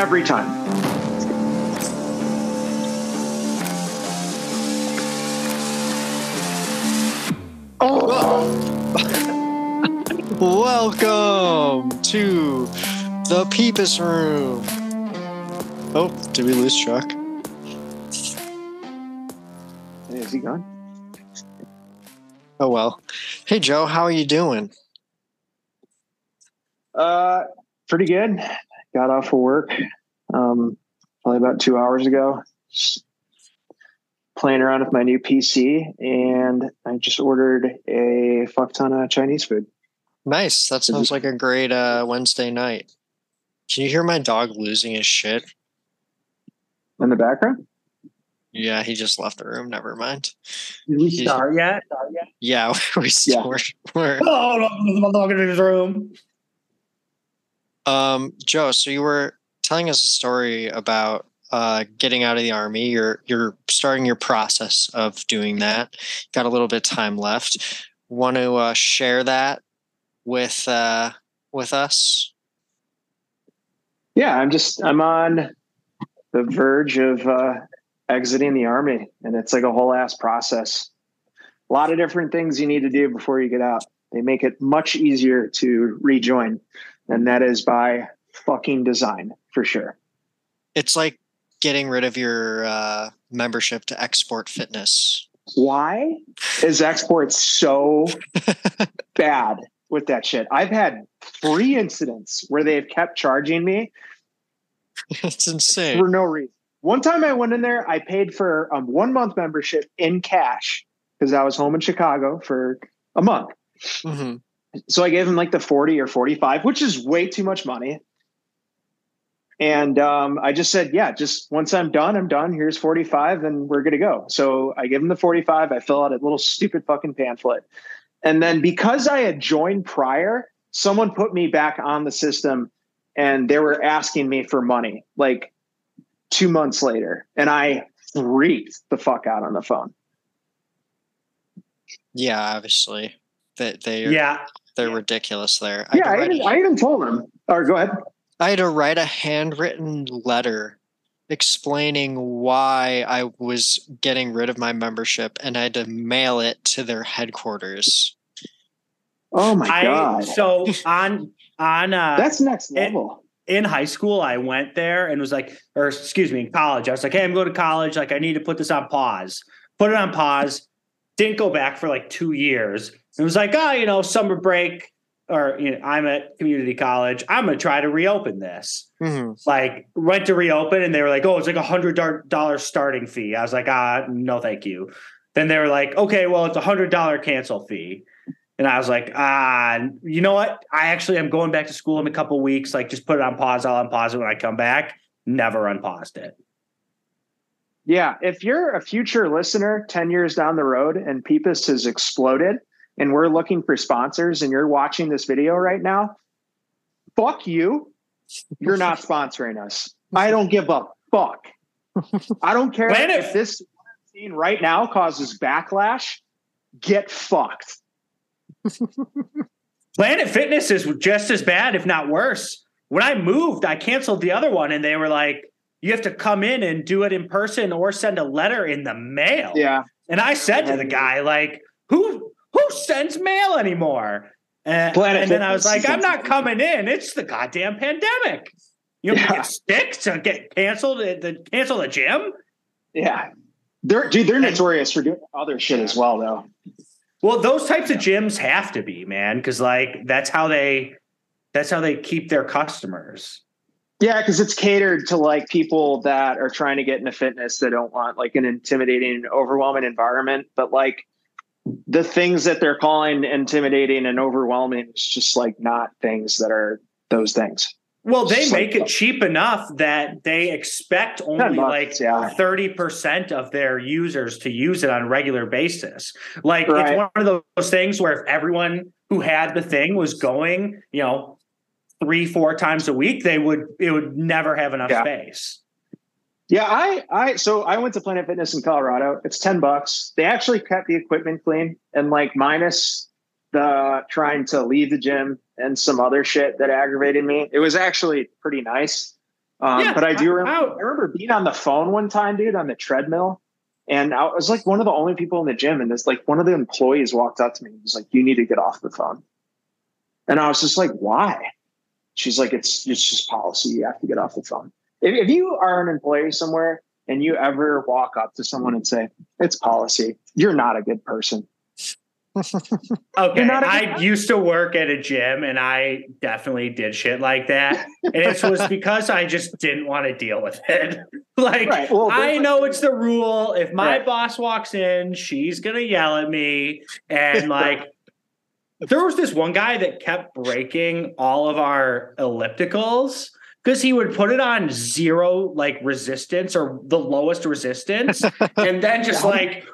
every time. Welcome to the Pepis Room. Oh, did we lose Chuck? Hey, is he gone? Oh well. Hey Joe, how are you doing? Uh, pretty good. Got off of work um, probably about two hours ago. Just playing around with my new PC, and I just ordered a fuck ton of Chinese food. Nice. That sounds like a great uh, Wednesday night. Can you hear my dog losing his shit? In the background? Yeah, he just left the room. Never mind. Did we He's- start yet? Yeah, we Yeah. we're, we're Oh, no, the motherfucker in his room. Um, Joe, so you were telling us a story about uh, getting out of the army. You're you're starting your process of doing that. Got a little bit of time left. Want to uh, share that with uh, with us? Yeah, I'm just I'm on the verge of uh, exiting the army, and it's like a whole ass process. A lot of different things you need to do before you get out. They make it much easier to rejoin, and that is by fucking design for sure. It's like getting rid of your uh, membership to XSport Fitness. Why is XSport so bad with that shit? I've had three incidents where they've kept charging me That's insane. for no reason. One time I went in there, I paid for a one month membership in cash because I was home in Chicago for a month. hmm So I gave him like the 40 or 45, which is way too much money. And um, I just said, yeah, just once I'm done, I'm done. Here's 45 and we're good to go. So I give him the 45. I fill out a little stupid fucking pamphlet. And then because I had joined prior, someone put me back on the system and they were asking me for money like two months later. And I freaked the fuck out on the phone. Yeah, obviously. They they are, Yeah. they're ridiculous there. I Yeah, I even, I even told them. Or go ahead. I had to write a handwritten letter explaining why I was getting rid of my membership and I had to mail it to their headquarters. Oh my I God. so on on uh That's next it- level. in high school I went there and was like or excuse me in college I was like hey I'm going to college like I need to put this on pause put it on pause didn't go back for like 2 years it was like oh you know summer break or you know I'm at community college I'm going to try to reopen this hmm like went to reopen and they were like oh it's like a hundred dollar starting fee I was like ah no thank you then they were like okay well it's a hundred dollar cancel fee and I was like, ah, you know what? I actually am going back to school in a couple weeks. Like, just put it on pause. I'll unpause it when I come back. Never unpaused it. Yeah. If you're a future listener 10 years down the road and Pepis has exploded and we're looking for sponsors and you're watching this video right now, fuck you. You're not sponsoring us. I don't give a fuck. I don't care Planet- if this scene right now causes backlash. Get fucked. Planet Fitness is just as bad, if not worse. When I moved, I canceled the other one, and they were like, "You have to come in and do it in person, or send a letter in the mail." Yeah. And I said to the guy, "Like, who sends mail anymore?" Uh, and, Planet and then I was like, "I'm not coming in. It's the goddamn pandemic. You to Yeah. get sick to get canceled? at The cancel the gym?" Yeah. They're dude, they're notorious for doing other shit as well though. Well, those types of gyms have to be, man, because like that's how they that's how they keep their customers. Yeah, because it's catered to like people that are trying to get into fitness that don't want like an intimidating, overwhelming environment. But like the things that they're calling intimidating and overwhelming is just like not things that are those things. Well, they Just make like- it cheap enough that they expect only like yeah. 30% of their users to use it on a regular basis. Like Right. it's one of those things where if everyone who had the thing was going, you know, three, four times a week, they would it would never have enough Yeah. space. Yeah, I I so I went to Planet Fitness in Colorado. It's 10 bucks. They actually kept the equipment clean and like minus the trying to leave the gym and some other shit that aggravated me. It was actually pretty nice. Um, Yeah, but I do remember, out. I remember being on the phone one time, dude, on the treadmill. And I was like one of the only people in the gym. And this, like, one of the employees walked up to me and was like, You need to get off the phone. And I was just like, Why? She's like, It's, it's just policy. You have to get off the phone. If, if you are an employee somewhere and you ever walk up to someone and say, It's policy, you're not a good person. Okay, You're not a I good- used to work at a gym and I definitely did shit like that. And it was because I just didn't want to deal with it. Like, Right. Well, I there's- know it's the rule. If my Right. boss walks in, she's going to yell at me. And like, there was this one guy that kept breaking all of our ellipticals because he would put it on zero like resistance or the lowest resistance and then just like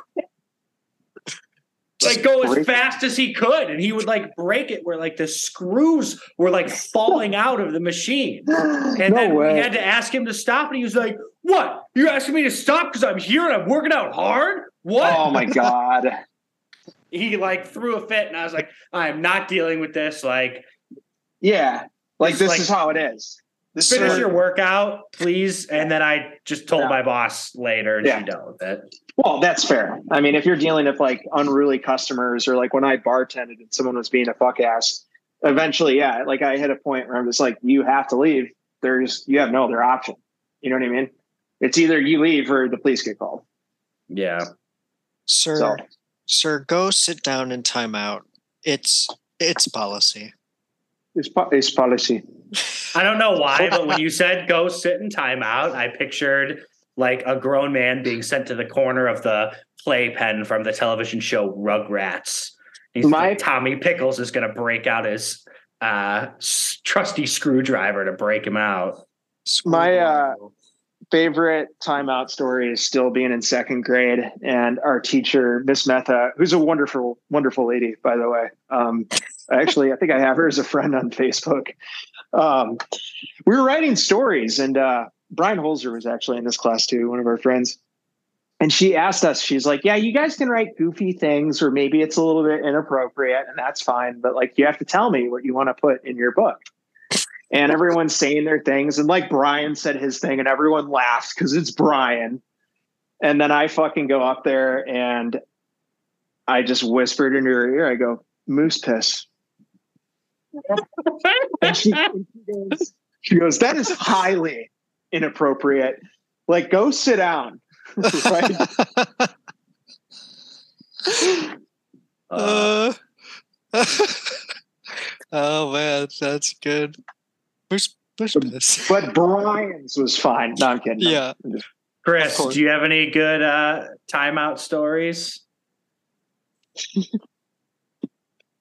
like go as fast as he could and he would like break it where like the screws were like falling out of the machine and no then way. we had to ask him to stop and he was like what you're asking me to stop because i'm here and i'm working out hard what oh my God. he like threw a fit and i was like i'm not dealing with this like Yeah. Like this like- is how it is. This finish is your workout please and then i just told Yeah. my boss later and Yeah. she dealt with it Well, that's fair. I mean, if you're dealing with like unruly customers or like when I bartended and someone was being a fuck ass, eventually, yeah, like I hit a point where I'm just like, you have to leave. There's, you have no other option. You know what I mean? It's either you leave or the police get called. yeah Sir, So, sir, go sit down and time out. It's it's policy. It's, it's policy. I don't know why, but when you said go sit in timeout, I pictured like a grown man being sent to the corner of the playpen from the television show Rugrats. He's My- like, Tommy Pickles is going to break out his uh, s- trusty screwdriver to break him out. My, uh, favorite timeout story is still being in second grade and our teacher miss metha who's a wonderful wonderful lady by the way um, actually i think i have her as a friend on facebook. Um, we were writing stories and uh, brian holzer was actually in this class too one of our friends. And she asked us she's like yeah you guys can write goofy things or maybe it's a little bit inappropriate and that's fine but like you have to tell me what you want to put in your book. And everyone's saying their things and like brian said his thing and everyone laughs because it's brian. And then i fucking go up there and i just whispered into her ear i go moose piss and she, and she goes she goes that is highly inappropriate like go sit down right Uh, oh man, that's good. Push, push this. but brian's was fine no i'm kidding Yeah. Chris, Of course. do you have any good uh, timeout stories?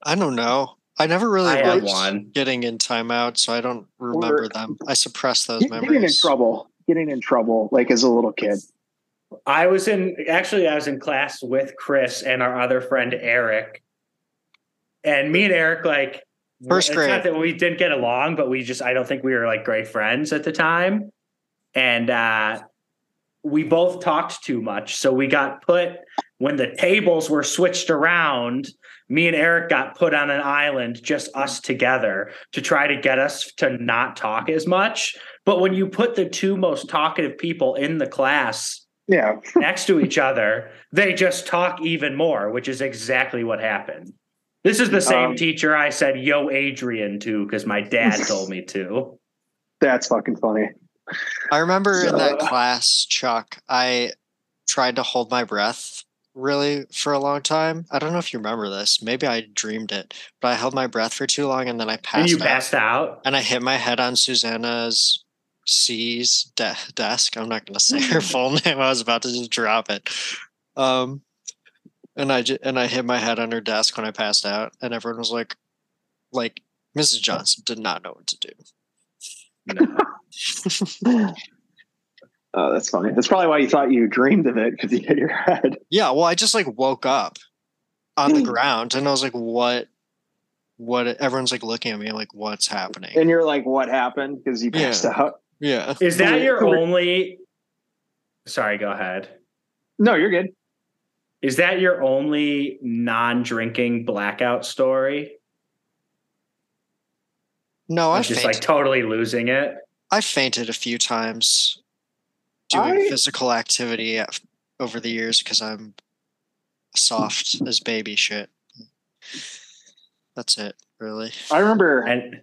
I don't know. I never really I have liked one. getting in timeout, so I don't remember them. I suppress those memories. getting in trouble getting in trouble like as a little kid I was in actually I was in class with Chris and our other friend Eric. And me and Eric like First it's grade. not that we didn't get along, but we just I don't think we were like great friends at the time. And uh we both talked too much. So we got put when the tables were switched around, me and Eric got put on an island, just us together, to try to get us to not talk as much. But when you put the two most talkative people in the class yeah next to each other, they just talk even more, which is exactly what happened. This is the same Um, teacher I said, Yo, Adrian, to because my dad told me to. that's fucking funny I remember in that class, Chuck, I tried to hold my breath really for a long time. I don't know if you remember this. Maybe I dreamed it, but I held my breath for too long and then I passed and you out. passed out. and I hit my head on Susanna's C's de- desk. I'm not going to say her full name. I was about to just drop it. Um, and I ju- and I hit my head on her desk when I passed out, and everyone was like, like Mrs. Johnson did not know what to do. Oh, that's funny. That's probably why you thought you dreamed of it because you hit your head. Yeah, well, I just like woke up on the ground, and I was like, what? What? Everyone's like looking at me, like, what's happening? And you're like, what happened? Because you passed Yeah. out. yeah. Is that your only? Sorry, go ahead. No, you're good. Is that your only non-drinking blackout story? No, I am just fainted. like totally losing it. I fainted a few times doing I- physical activity over the years because I'm soft as baby shit. That's it, really. I remember. And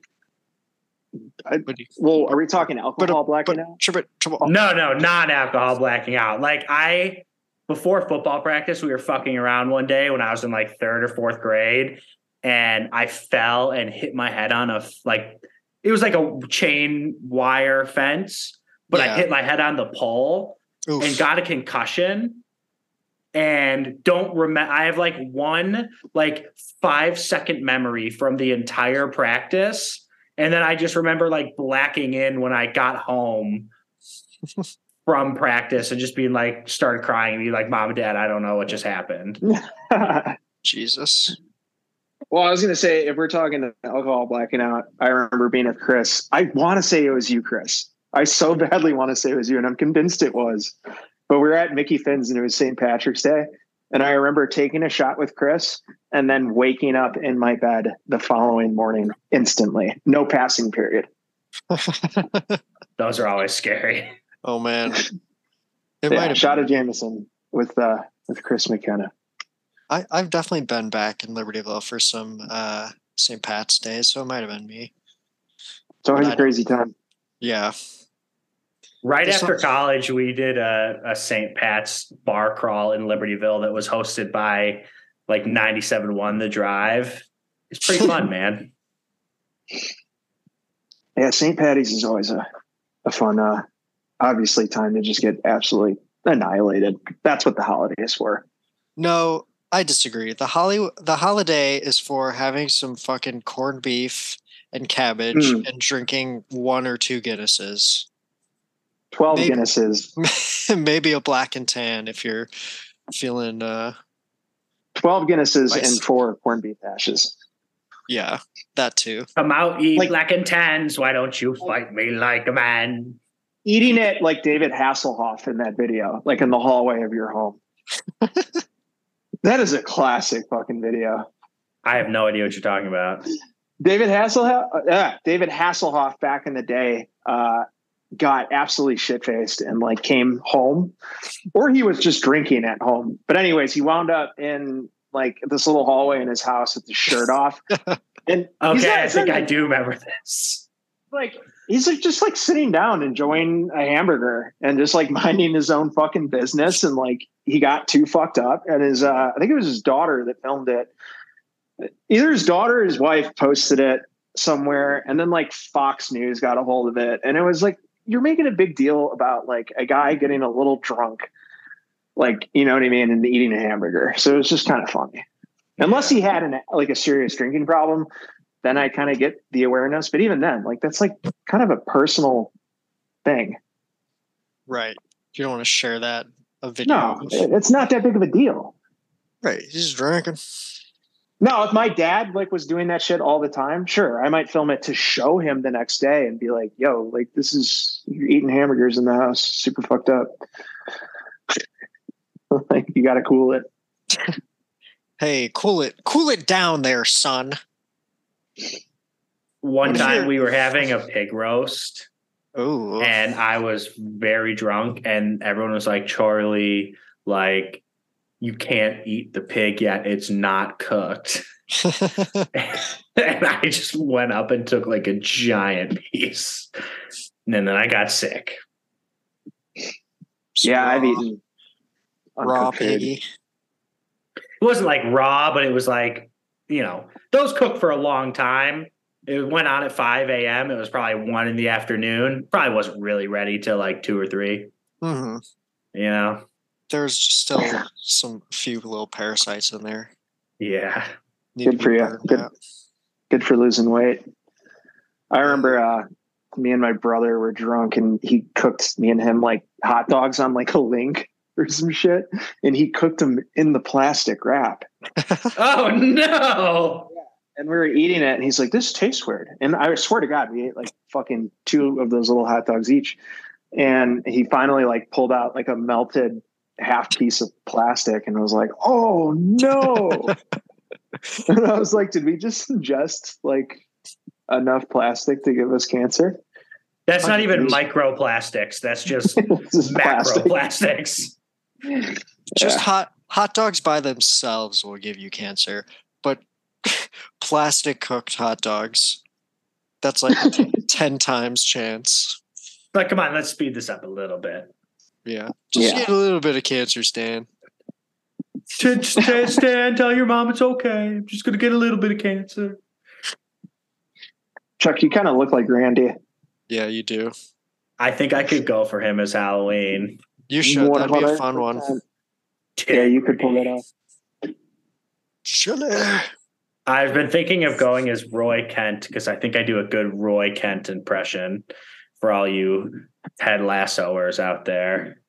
But, you- Well, are we talking alcohol uh, blacking but, out? but, but, no, no, non-alcohol blacking out. Like I before football practice, we were fucking around one day when I was in like third or fourth grade, and I fell and hit my head on a like it was like a chain wire fence, but I hit my head on the pole oof. and got a concussion and don't remember i have like one like five second memory from the entire practice and then i just remember like blacking in when i got home from practice and just being like started crying and be like mom and dad i don't know what just happened Jesus. Well, I was going to say, if we're talking alcohol blacking out, I remember being with Chris. I want to say it was you, Chris. I so badly want to say it was you, and I'm convinced it was. But we were at Mickey Finn's and it was St. Patrick's Day. And I remember taking a shot with Chris and then waking up in my bed the following morning instantly. No passing period. those are always scary oh man. It Yeah, might have shot of Jameson with uh with Chris McKenna. I, I've definitely been back in Libertyville for some uh St. Pat's Day, so it might have been me. It's always I a crazy time. Yeah. right There's after some- college we did a, a st pat's bar crawl in libertyville that was hosted by like 97.1 the drive it's pretty fun man Yeah, St. Patty's is always a, a fun uh obviously time to just get absolutely annihilated. That's what the holiday is for. No, I disagree. The holly the holiday is for having some fucking corned beef and cabbage Mm. and drinking one or two Guinnesses. 12 Maybe- Guinnesses. Maybe a black and tan if you're feeling uh 12 Guinnesses Nice. and four corned beef ashes. yeah, that too. Come out, eat Like- black and tans. Why don't you fight me like a man? Eating it like David Hasselhoff in that video, like in the hallway of your home. that is a classic fucking video. I have no idea what you're talking about. David Hasselhoff, uh, David Hasselhoff back in the day uh, got absolutely shit faced and like came home, or he was just drinking at home. But anyways, he wound up in like this little hallway in his house with his shirt off. And Okay, not- I think I do remember this. like he's like just like sitting down enjoying a hamburger and just like minding his own fucking business and like he got too fucked up and his uh i think it was his daughter that filmed it either his daughter or his wife posted it somewhere and then like fox news got a hold of it and it was like you're making a big deal about like a guy getting a little drunk like you know what i mean and eating a hamburger so it was just kind of funny unless he had an like a serious drinking problem then I kind of get the awareness. But even then, like that's like kind of a personal thing. Right. You don't want to share that a video. No, of- it's not that big of a deal. Right. He's drinking. No, if my dad like was doing that shit all the time, sure, I might film it to show him the next day and be like, "Yo, like this is you're eating hamburgers in the house, super fucked up." like you got to cool it. Hey, cool it cool it down there, son. One time we were having a pig roast Oh. and I was very drunk and everyone was like, Charlie, like, you can't eat the pig yet. It's not cooked. and I just went up and took like a giant piece. And then I got sick. Yeah, I've eaten raw uncooked food. piggy. It wasn't like raw, but it was like, you know, those cook for a long time. It went on at 5 a.m. It was probably one in the afternoon. Probably wasn't really ready till like two or three, hmm you know? There's just still some few little parasites in there. Yeah. Need Good for you. Good. out. good for losing weight. I remember uh, me and my brother were drunk and he cooked me and him like hot dogs on like a link or some shit. And he cooked them in the plastic wrap. Oh, no. And we were eating it and he's like, this tastes weird. And I swear to God, we ate like fucking two of those little hot dogs each. And he finally like pulled out like a melted half piece of plastic and was like, oh no. and I was like, did we just ingest like enough plastic to give us cancer? That's not even Use- microplastics. That's just This is plastic. macroplastics. Just Yeah. hot hot dogs by themselves will give you cancer, but plastic cooked hot dogs, that's like a 10 times chance. But come on, let's speed this up a little bit. Yeah. Just Yeah. get a little bit of cancer, Stan. Stan, Stan, Stan, tell your mom it's okay. I'm just gonna get a little bit of cancer. Chuck, you kind of look like Randy. Yeah, you do. I think I could go for him as Halloween. You should. That'd be a fun one. Yeah, you could pull that off. Chili. I've been thinking of going as Roy Kent because I think I do a good Roy Kent impression for all you head lassoers out there.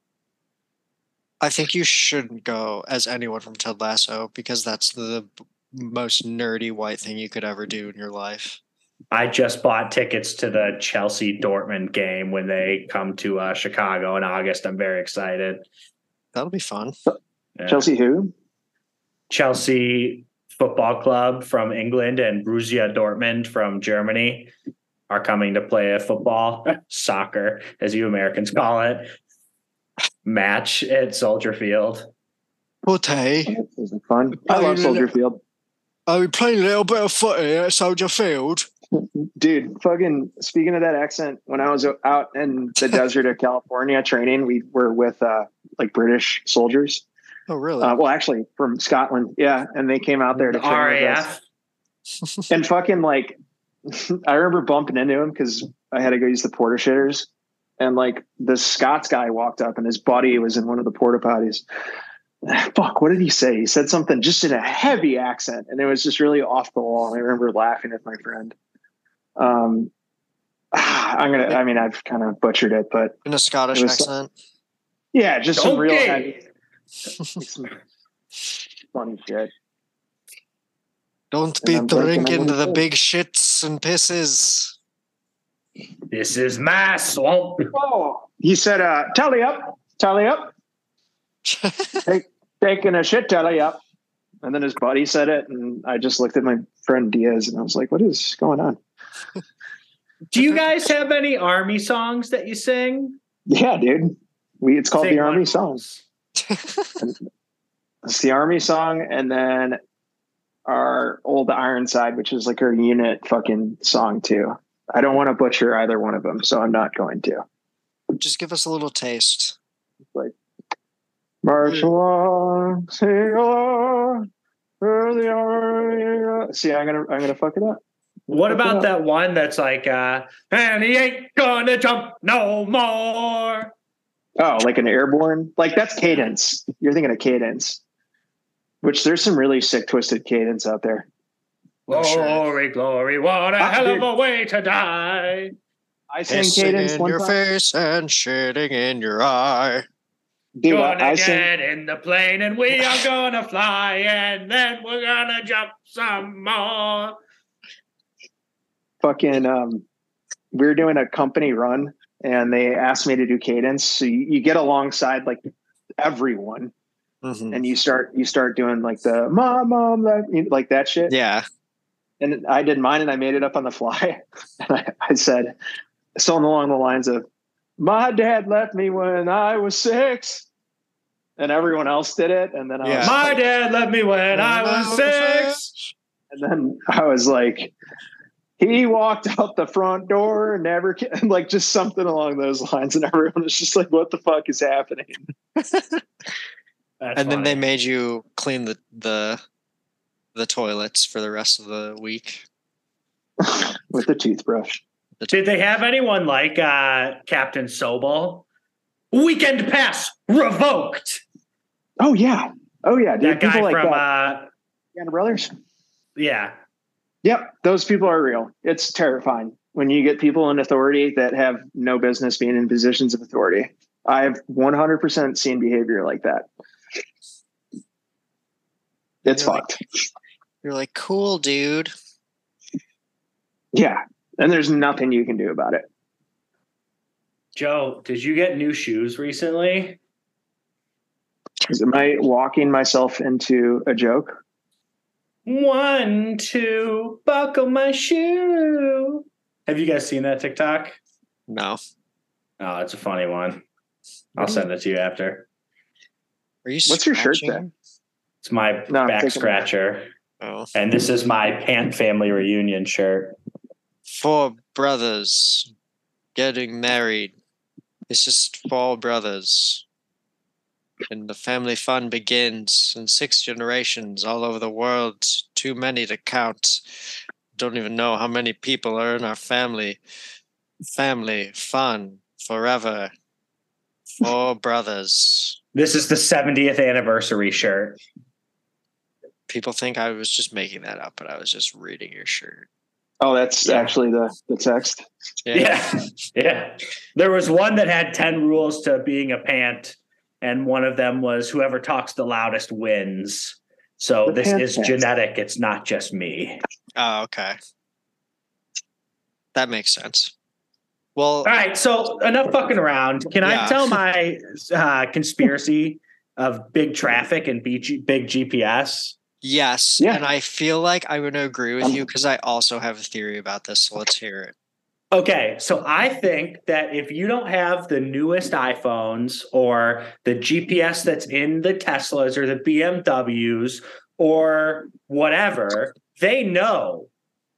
I think you shouldn't go as anyone from Ted Lasso because that's the most nerdy white thing you could ever do in your life. I just bought tickets to the Chelsea Dortmund game when they come to uh, Chicago in August. I'm very excited. That'll be fun. Yeah. Chelsea who? Chelsea Football Club from England and Borussia Dortmund from Germany are coming to play a football, soccer, as you Americans call it, match at Soldier Field. Okay. This is fun. I love Soldier Field. Are we playing a little bit of footy at Soldier Field? Dude, fucking speaking of that accent, when I was out in the desert of California training, we were with uh like British soldiers. Oh, really? Uh, well, actually from Scotland. Yeah. And they came out there to train with us. RAF. and fucking like I remember bumping into him because I had to go use the porta shitters. And like the Scots guy walked up and his buddy was in one of the porta potties. Fuck, what did he say? He said something just in a heavy accent, and it was just really off the wall. I remember laughing with my friend. Um, I'm gonna. I mean, I've kind of butchered it, but In a Scottish was- accent? yeah, just some real heavy, some funny shit. Don't be drinking the own big shits and pisses. This is my swamp. Oh, he said, uh, "Tally up, tally up." taking a shit telly up. And then his buddy said it, and I just looked at my friend Diaz, and I was like, "What is going on?" Do you guys have any army songs that you sing? Yeah, dude. We it's called Sing the Army one. Song. It's the Army Song, and then our old Ironside, which is like our unit fucking song too. I don't want to butcher either one of them, so I'm not going to. Just give us a little taste. Like March along, sing along, for the army. See, I'm gonna I'm gonna fuck it up. What Fuck about up. that one that's like, uh, and he ain't gonna jump no more? Oh, like an airborne? Like that's cadence. You're thinking of cadence. Which there's some really sick twisted cadence out there. Oh, sure. Glory, glory, what a Ah, hell of a way to die. I sang Pissing cadence in one your time. face and shitting in your eye. Dude, gonna I, I get sang in the plane and we are gonna fly and then we're gonna jump some more. fucking um we were doing a company run and they asked me to do cadence. So you, you get alongside like everyone Mhm. and you start you start doing like the mom mom like, like that shit. Yeah. and I did mine and I made it up on the fly. And I, I said something along the lines of, "My dad left me when I was six. and everyone else did it. And then I Yeah. was My like, dad left me when I was six. and then I was like, he walked out the front door and never like just something along those lines, and everyone was just like, "What the fuck is happening?" That's and then they made you clean the the the toilets for the rest of the week. With the toothbrush. Did they have anyone like uh, Captain Sobel? Weekend pass revoked. Oh yeah, oh yeah, dude. That guy People like from that. uh, Piano Brothers. yeah. Yep, those people are real. It's terrifying when you get people in authority that have no business being in positions of authority. I've 100% seen behavior like that. It's Yeah, like- fucked. You're like, cool, dude. Yeah, and there's nothing you can do about it. Joe, did you get new shoes recently? Am I walking myself into a joke? One, two, buckle my shoe. Have you guys seen that TikTok? No. Oh, it's a funny one. I'll mm-hmm. send it to you after. Are you? What's your shirt scratching? It's my No, back scratcher. Oh. And this is my Pant Family Reunion shirt. Four brothers getting married. It's just four brothers. And the family fun begins in six generations all over the world. Too many to count. Don't even know how many people are in our family. Family fun forever. Four brothers. This is the 70th anniversary shirt. People think I was just making that up, but I was just reading your shirt. Oh, that's Yeah. actually the the text. Yeah. yeah. There was one that had 10 rules to being a pant, and one of them was whoever talks the loudest wins. So The this is genetic. It's not just me. Oh, okay. That makes sense. Well, All right. So enough fucking around. Can Yeah. I tell my uh, conspiracy of big traffic and big, big GPS? Yes. Yeah. And I feel like I'm going to agree with Um, you because I also have a theory about this. So let's hear it. Okay, so I think that if you don't have the newest iPhones or the GPS that's in the Teslas or the BMWs or whatever, they know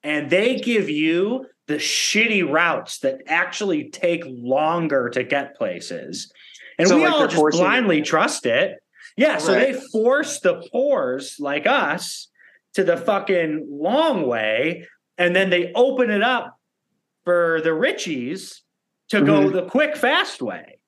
and they give you the shitty routes that actually take longer to get places. And So, we like, all just blindly trust it. Yeah, so Right. they force the poors like us to the fucking long way and then they open it up for the Richies to go the quick, fast way.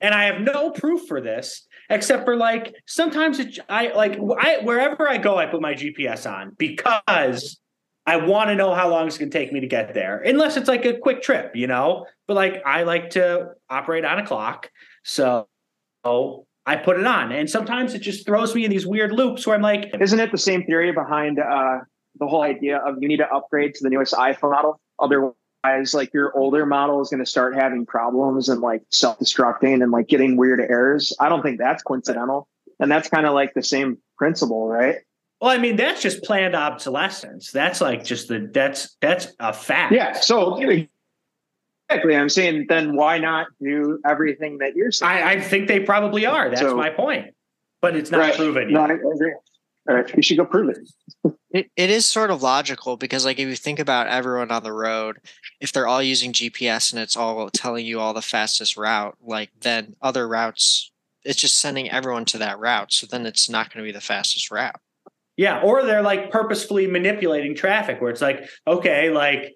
And I have no proof for this, except for like sometimes it, I like I wherever I go, I put my GPS on because I want to know how long it's going to take me to get there, unless it's like a quick trip, you know. But like I like to operate on a clock, so I put it on, and sometimes it just throws me in these weird loops where I'm like, Isn't it the same theory behind uh, the whole idea of you need to upgrade to the newest iPhone model? Otherwise, like your older model is going to start having problems and like self destructing and like getting weird errors. I don't think that's coincidental. And that's kind of like the same principle, right? Well, I mean, that's just planned obsolescence. That's like just the that's that's a fact. Yeah. So exactly. I'm saying then why not do everything that you're saying? I, I think they probably are. That's So- my point. But it's not Right. proven No, yet. I agree. All right. You should go prove it. It, it is sort of logical because, like, if you think about everyone on the road, if they're all using GPS and it's all telling you all the fastest route, like, then other routes, it's just sending everyone to that route. So then it's not going to be the fastest route. Yeah, or they're like purposefully manipulating traffic where it's like, okay, like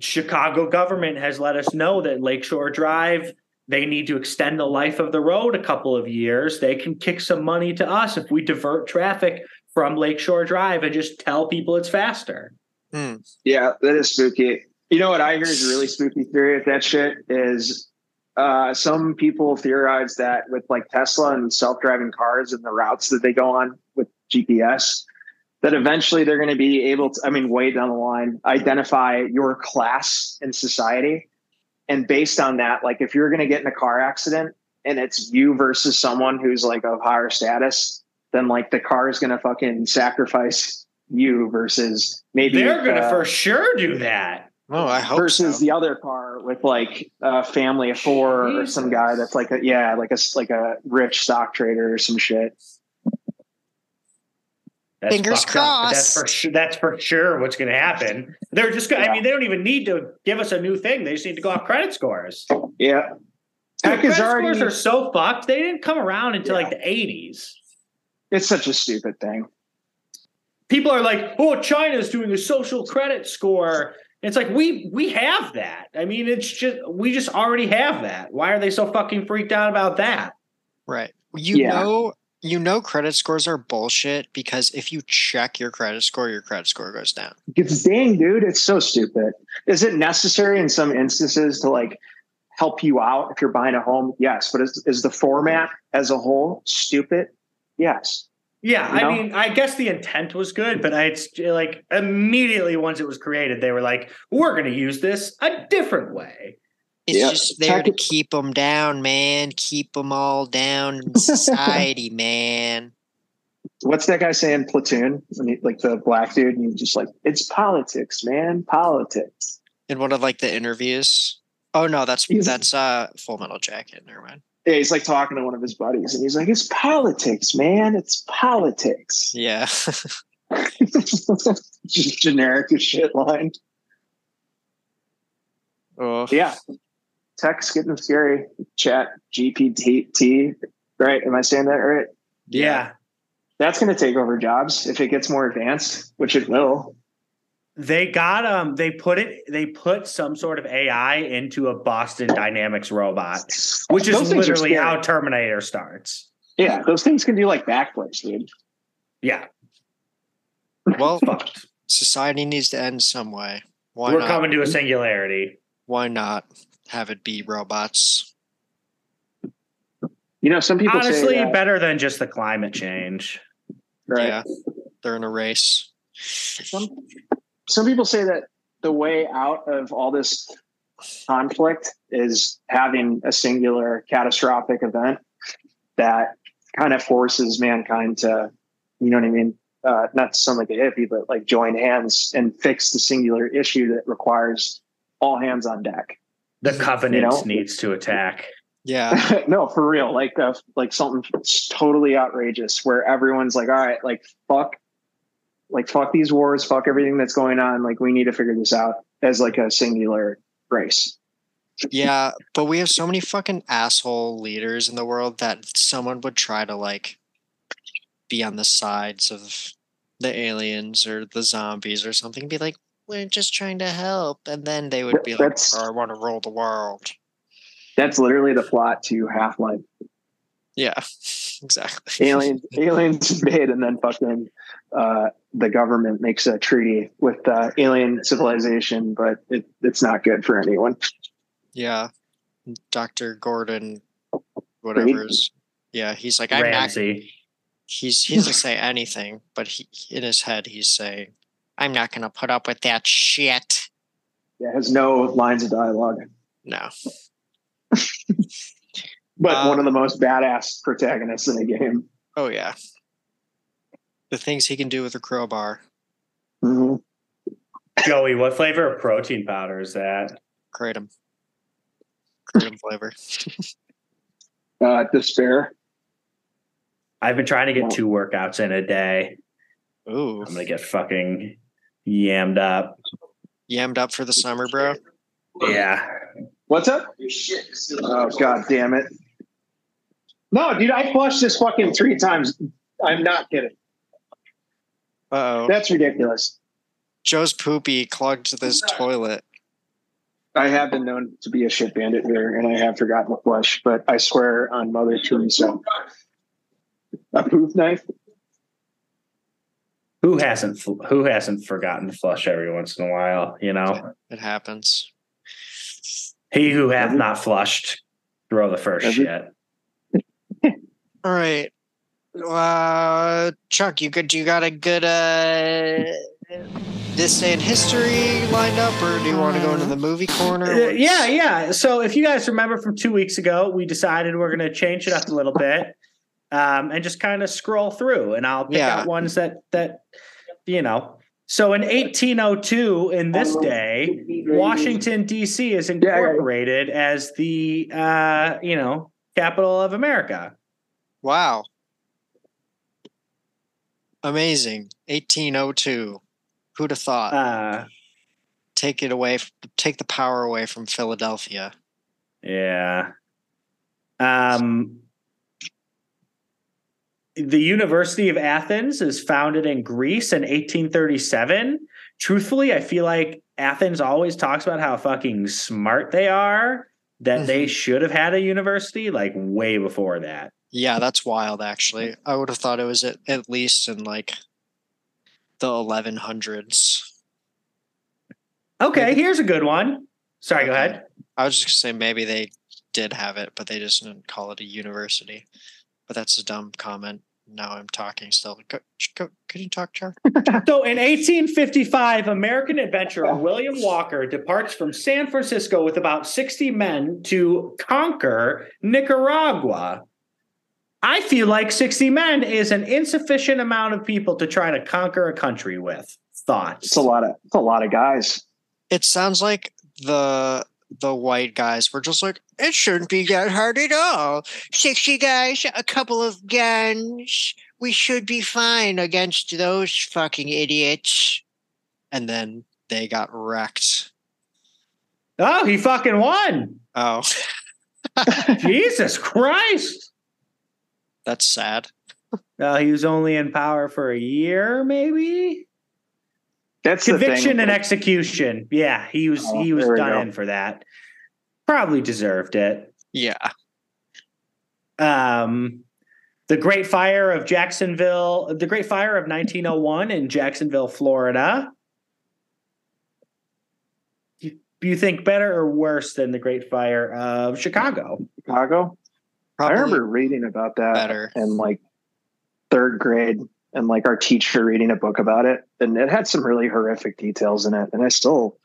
Chicago government has let us know that Lakeshore Drive they need to extend the life of the road a couple of years. They can kick some money to us if we divert traffic from Lakeshore Drive and just tell people it's faster. Hmm. Yeah, that is spooky. You know what I hear is a really spooky theory with that shit is uh, some people theorize that with like Tesla and self-driving cars and the routes that they go on with GPS, that eventually they're going to be able to, I mean, way down the line, identify your class in society. And based on that, like if you're going to get in a car accident and it's you versus someone who's like of higher status, then like the car is going to fucking sacrifice you versus maybe They're going to uh, for sure do that. Oh, I hope versus so. the other car with like a family of four or some guy that's like a yeah like a like a rich stock trader or some shit That's Fingers fucked up, That's crossed. for sure. That's for sure what's going to happen. They're just. Gonna, I mean, they don't even need to give us a new thing. They just need to go off credit scores. yeah Dude, tech is credit already scores are so fucked. They didn't come around until Yeah. like the eighties. it's such a stupid thing People are like, "Oh, China's doing a social credit score." It's like we we have that. I mean, it's just we just already have that. Why are they so fucking freaked out about that? Right. You Yeah. know, you know, credit scores are bullshit because if you check your credit score, your credit score goes down. it's dang dude it's so stupid is it necessary in some instances to like help you out if you're buying a home yes but is, is the format as a whole stupid yes Yeah, You know? I mean, I guess the intent was good, but I, it's like immediately once it was created, they were like, "We're going to use this a different way." It's Yeah. just there to keep them down, man. Keep them all down in society, man. what's that guy saying platoon when he, like the black dude and he's just like it's politics man politics In one of like the interviews, Oh no, that's He's- that's uh Full Metal Jacket. Never mind. Yeah, he's like talking to one of his buddies, and he's like, "It's politics, man. It's politics." Yeah. Just generic as shit line. oh, Yeah, tech's getting scary. Chat GPT, right? Am I saying that right? Yeah. That's going to take over jobs if it gets more advanced, which it will. They got um they put it they put some sort of AI into a Boston Dynamics robot, which is things literally how Terminator starts. Yeah, those things can do like backflips, dude. Yeah. Well, society needs to end some way. Why We're not? coming to a singularity. Why not have it be robots? You know, some people Honestly, say that, better than just the climate change. right? Yeah, they're in a race. Some, some people say that the way out of all this conflict is having a singular catastrophic event that kind of forces mankind to, you know what I mean? Uh, not to sound like a hippie, but like join hands and fix the singular issue that requires all hands on deck. The covenant You know? needs to attack. Yeah, no, for real. Like, uh, like something totally outrageous where everyone's like, all right, like, fuck, like, fuck these wars, fuck everything that's going on. Like, we need to figure this out as like a singular race. yeah, but we have so many fucking asshole leaders in the world that someone would try to like be on the sides of the aliens or the zombies or something. Be like, we're just trying to help, and then they would be like, That's- "I want to rule the world." That's literally the plot to Half Life. Yeah, exactly. Aliens, aliens invade, and then fucking uh, the government makes a treaty with uh, alien civilization, but it, it's not good for anyone. Yeah, Doctor Gordon, whatever is. Yeah, he's like, I'm not Ramsey. he's he doesn't say anything, but he in his head he's saying, "I'm not gonna put up with that shit." Yeah, has no lines of dialogue, No, but Uh, one of the most badass protagonists in a game. oh yeah, the things he can do with a crowbar, Mhm. Joey, what flavor of protein powder is that? kratom, kratom flavor. Uh, despair. I've been trying to get two workouts in a day. Ooh, I'm gonna get fucking yammed up. yammed up for the summer, bro. Yeah. What's up? Oh god damn it! No, dude, I flushed this fucking three times. I'm not kidding. Uh oh, That's ridiculous. Joe's poopy clogged this toilet. I have been known to be a shit bandit here, and I have forgotten to flush, but I swear on Mother Teresa. A poof knife? Who hasn't who hasn't forgotten to flush every once in a while, you know? It happens. He who hath not flushed, throw the first Every- shit. All right. Uh Chuck, you good you got a good uh this day in history lined up or do you want to go into the movie corner? Uh, yeah, yeah. So if you guys remember from two weeks ago, we decided we're going to change it up a little bit um, and just kind of scroll through, and I'll pick Yeah. out ones that that you know. So in 1802, in this day, Washington D.C. is yeah, yeah. incorporated as the uh, you know capital of America. Wow. Amazing. 1802. Who'd have thought? Uh, take it away take the power away from Philadelphia. yeah. Um, the University of Athens is founded in Greece in 1837. Truthfully, I feel like Athens always talks about how fucking smart they are, that they should have had a university like way before that. Yeah, that's wild actually. Mm. I would have thought it was at, at least in like the 1100s. Okay, Maybe- here's a good one. Sorry, go ahead. I was just going to say maybe they did have it, but they just didn't call it a university. But that's a dumb comment. Now I'm talking still. Go, go, could you talk, Char? So in 1855, American adventurer William Walker departs from San Francisco with about 60 men to conquer Nicaragua. I feel like 60 men is an insufficient amount of people to try to conquer a country with. Thoughts? It's a lot of it's a lot of guys. It sounds like the the white guys were just like, it shouldn't be that hard at all. 60 guys, a couple of guns. We should be fine against those fucking idiots. And then they got wrecked. Oh, he fucking won. Oh, Jesus Christ. That's sad. Uh, he was only in power for a year, maybe. That's Conviction and execution. Yeah, he was Oh, he was done in for that. Probably deserved it. Yeah. Um, the Great Fire of Jacksonville, the Great Fire of 1901 in Jacksonville, Florida. You, you think better or worse than the Great Fire of Chicago? Chicago. Probably I remember reading about that better. in like third grade and like our teacher reading a book about it. And it had some really horrific details in it. And I still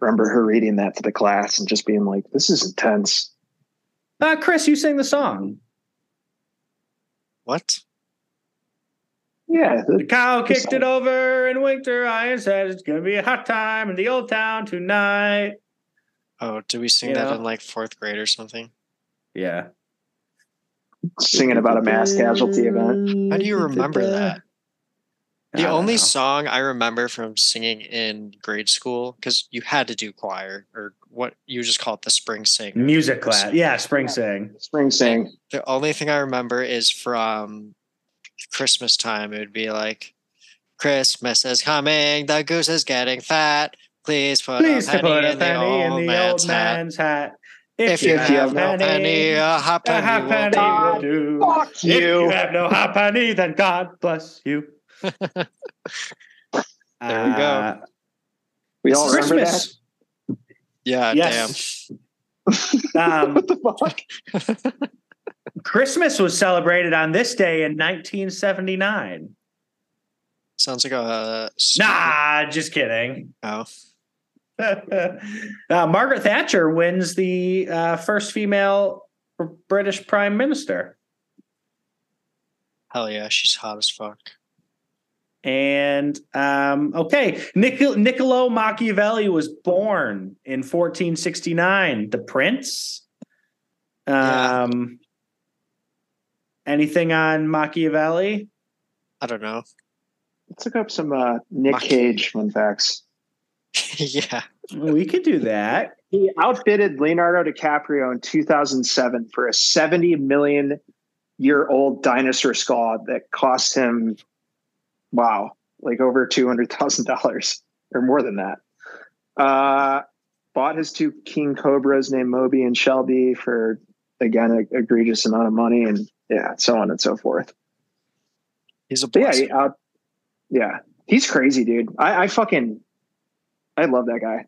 remember her reading that to the class and just being like, this is intense. Uh, Chris, you sang the song. What? Yeah. The the- cow The kicked song. it over and winked her eye and said, It's going to be a hot time in the old town tonight. Oh, did we sing You that know? in like fourth grade or something? Yeah. Singing about a mass casualty event. How do you remember that? The only know. song I remember from singing in grade school, because you had to do choir or what you just call it the spring sing. music class. Yeah, spring sing. Spring sing. The only thing I remember is from Christmas time. It would be like, Christmas is coming, the goose is getting fat. Please put Please a penny, put a in, the penny in old the man's old hat. man's hat. If you, If you have, have no penny, a hot a penny, will penny do. will do. Fuck If you you. have no hot penny, then God bless you. There we go. Uh, We all remember that? Christmas. Yeah, Yes. Um, What the fuck? Christmas was celebrated on this day in 1979. Sounds like a Nah, just kidding. Oh, uh, Margaret Thatcher wins the uh, first female British Prime Minister. hell yeah, she's hot as fuck. And um, okay, Nicol- Niccolo Machiavelli was born in 1469. The Prince. Yeah. Um, anything on Machiavelli? I don't know. Let's look up some uh, Nick Mach- Cage fun facts. yeah. We could do that. He outbid Leonardo DiCaprio in 2007 for a 70 million year old dinosaur skull that cost him, wow, like over $200,000 or more than that. Uh, bought his two king cobras named Moby and Shelby for, again, an egregious amount of money and yeah, so on and so forth. He's a But yeah, he out, yeah, he's crazy, dude. I, I fucking, I love that guy.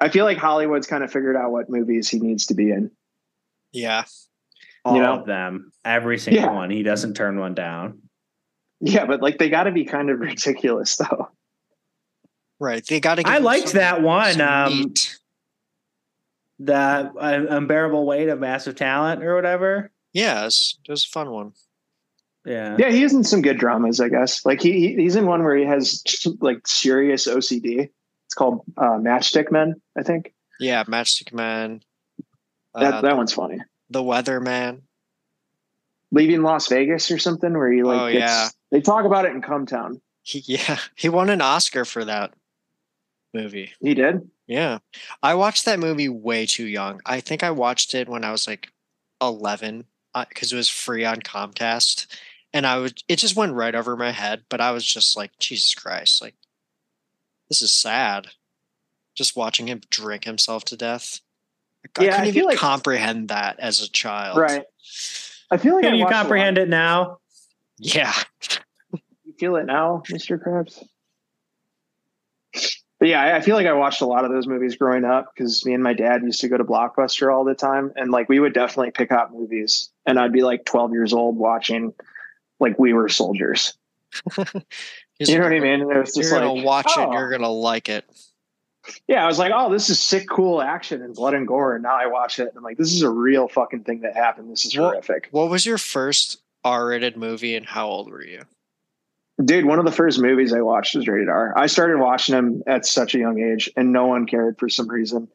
I feel like Hollywood's kind of figured out what movies he needs to be in. yeah. All You know? of them, every single Yeah. one. He doesn't turn one down. Yeah, but like they got to be kind of ridiculous though. Right. They got to. I liked that one. Um, meat. the uh, unbearable weight of massive talent or whatever. Yeah, it was, it was a fun one. Yeah. Yeah, he is in some good dramas, I guess. Like he he- he's in one where he has like serious OCD. It's called uh, Matchstick Men, I think. Yeah, Matchstick Man. That Uh, that one's funny. the Weatherman. Leaving Las Vegas or something where he like Oh, gets, yeah. they talk about it in Come Town. He, yeah, he won an Oscar for that movie. He did. Yeah, I watched that movie way too young. I think I watched it when I was like eleven because it was free on Comcast, and I would it just went right over my head. But I was just like, Jesus Christ, like this is sad. Just watching him drink himself to death. I yeah, couldn't feel even like- comprehend that as a child. Right. I feel like I Can you watched a lot- comprehend it now? Yeah. You feel it now, Mr. Krabs? But yeah, I- I feel like I watched a lot of those movies growing up because me and my dad used to go to Blockbuster all the time. And like we would definitely pick up movies. And I'd be like 12 years old watching like we were soldiers. You know what I mean? And it was just You're like, gonna watch it. oh. and You're gonna like it. yeah, I was like, oh, this is sick, cool action and blood and gore. And now I watch it and I'm like, this is a real fucking thing that happened. This is Well- horrific. What was your first R-rated movie, and how old were you? Dude, one of the first movies I watched was rated R. I started watching them at such a young age and no one cared for some reason.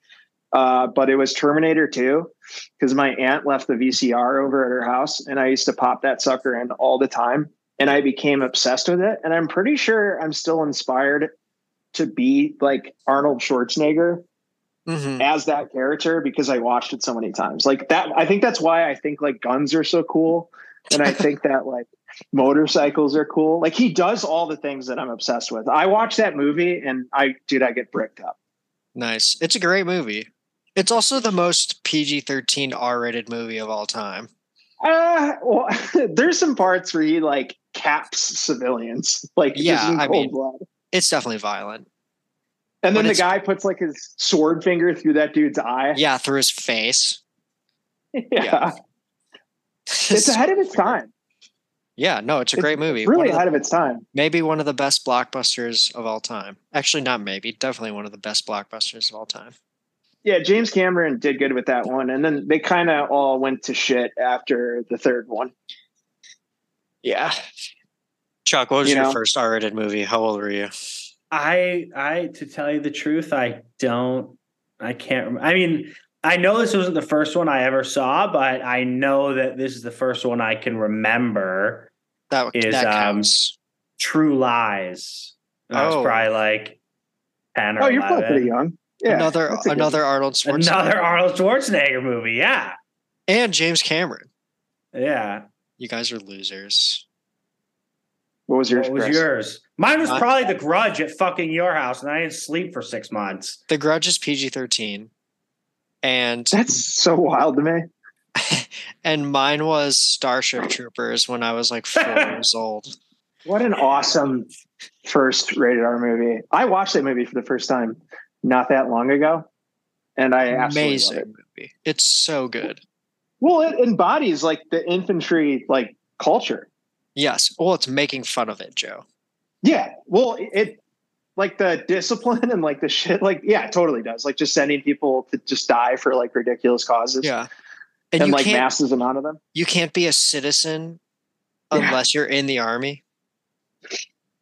uh, but it was Terminator 2 because my aunt left the VCR over at her house and I used to pop that sucker in all the time and I became obsessed with it. And I'm pretty sure I'm still inspired to be like Arnold Schwarzenegger Mhm. as that character because I watched it so many times. Like that, I think that's why I think like guns are so cool. And I think that like motorcycles are cool. Like he does all the things that I'm obsessed with. I watch that movie and I, dude, I get bricked up. Nice. It's a great movie. It's also the most PG 13 R rated movie of all time. Uh, well, there's some parts where he like caps civilians, like Yeah, in I mean, blood. It's definitely violent. And then the guy puts like his sword finger through that dude's eye. Yeah, through his face. yeah. It's ahead of its time. Yeah, no, it's a It's great movie. Really One of the- ahead of its time. maybe one of the best blockbusters of all time. Actually, not maybe, definitely one of the best blockbusters of all time. Yeah, James Cameron did good with that one, and then they kind of all went to shit after the third one. Yeah. Chuck, what was You your know? first R rated movie? How old were you? I I to tell you the truth, I don't I can't remember. I mean, I know this wasn't the first one I ever saw, but I know that this is the first one I can remember. That, Is, that um, counts. True Lies. And I was Oh. probably like 10 or Oh, you're 11. probably pretty young. Yeah, another that's good- another Arnold Schwarzenegger. Another Arnold Schwarzenegger movie. Yeah. and James Cameron. Yeah. You guys are losers. What was yours? What was Chris? yours? Mine was probably The Grudge at fucking your house, and I didn't sleep for six months. The Grudge is PG thirteen, and That's so wild to me. and mine was Starship Troopers when I was like four years old. What an awesome first rated R movie. I watched that movie for the first time not that long ago, and I absolutely Amazing love it. movie. It's so good. Well, it embodies like the infantry like culture. Yes. Well, it's making fun of it, Joe. Yeah. Well, it like the discipline and like the shit. Like, yeah, it totally does. Like just sending people to just die for like ridiculous causes. Yeah. And, And, like masses amount of them. you can't be a citizen Yeah. unless you're in the army.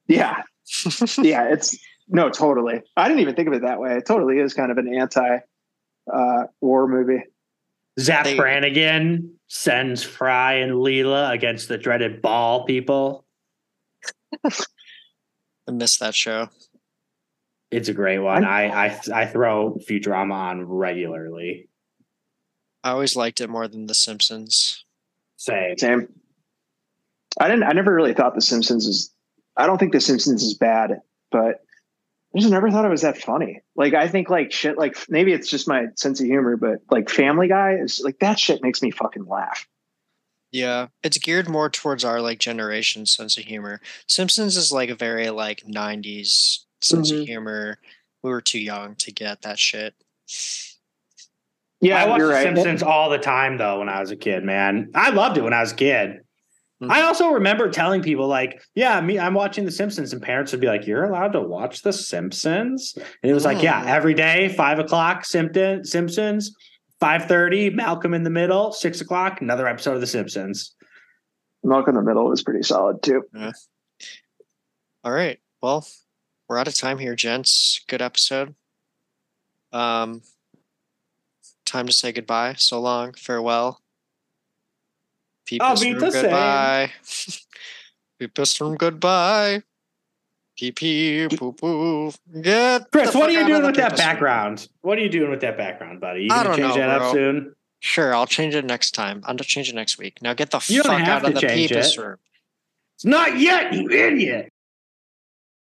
Yeah. yeah. It's no, totally. I didn't even think of it that way. It totally is kind of an anti uh, war movie. Zapp They- Brannigan sends Fry and Leela against the dreaded ball people. I missed that show. It's a great one. I- I I, I throw Futurama on regularly. I always liked it more than The Simpsons. Say Same. I didn't. I never really thought The Simpsons is. I don't think The Simpsons is bad, but I just never thought it was that funny. Like I think like shit. Like maybe it's just my sense of humor, but like Family Guy is like that shit makes me fucking laugh. Yeah, it's geared more towards our like generation sense of humor. Simpsons is like a very like '90s sense Mhm. of humor. We were too young to get that shit. Yeah, I watched you're The right. Simpsons all the time though when I was a kid, man. I loved it when I was a kid. Mhm. I also remember telling people like, "Yeah, me, I'm watching The Simpsons," and parents would be like, "You're allowed to watch The Simpsons?" And it was like, "Yeah, Mm. every day, five o'clock, Simpton, Simpsons, five thirty, Malcolm in the Middle, six o'clock, another episode of The Simpsons." Malcolm in the Middle was pretty solid too. All right. Well, we're out of time here, gents. Good episode. Um, time to say goodbye. So long. Farewell. People I'll be from the same. goodbye. People from goodbye. Pee pee poo poo. Get Chris, what are you doing with that people's background? What are you doing with that background, buddy? You I gonna don't change know, that bro. up soon? Sure, I'll change it next time. I'll change it next week. Now get the You fuck out of the Pepis room. It's not yet, you idiot.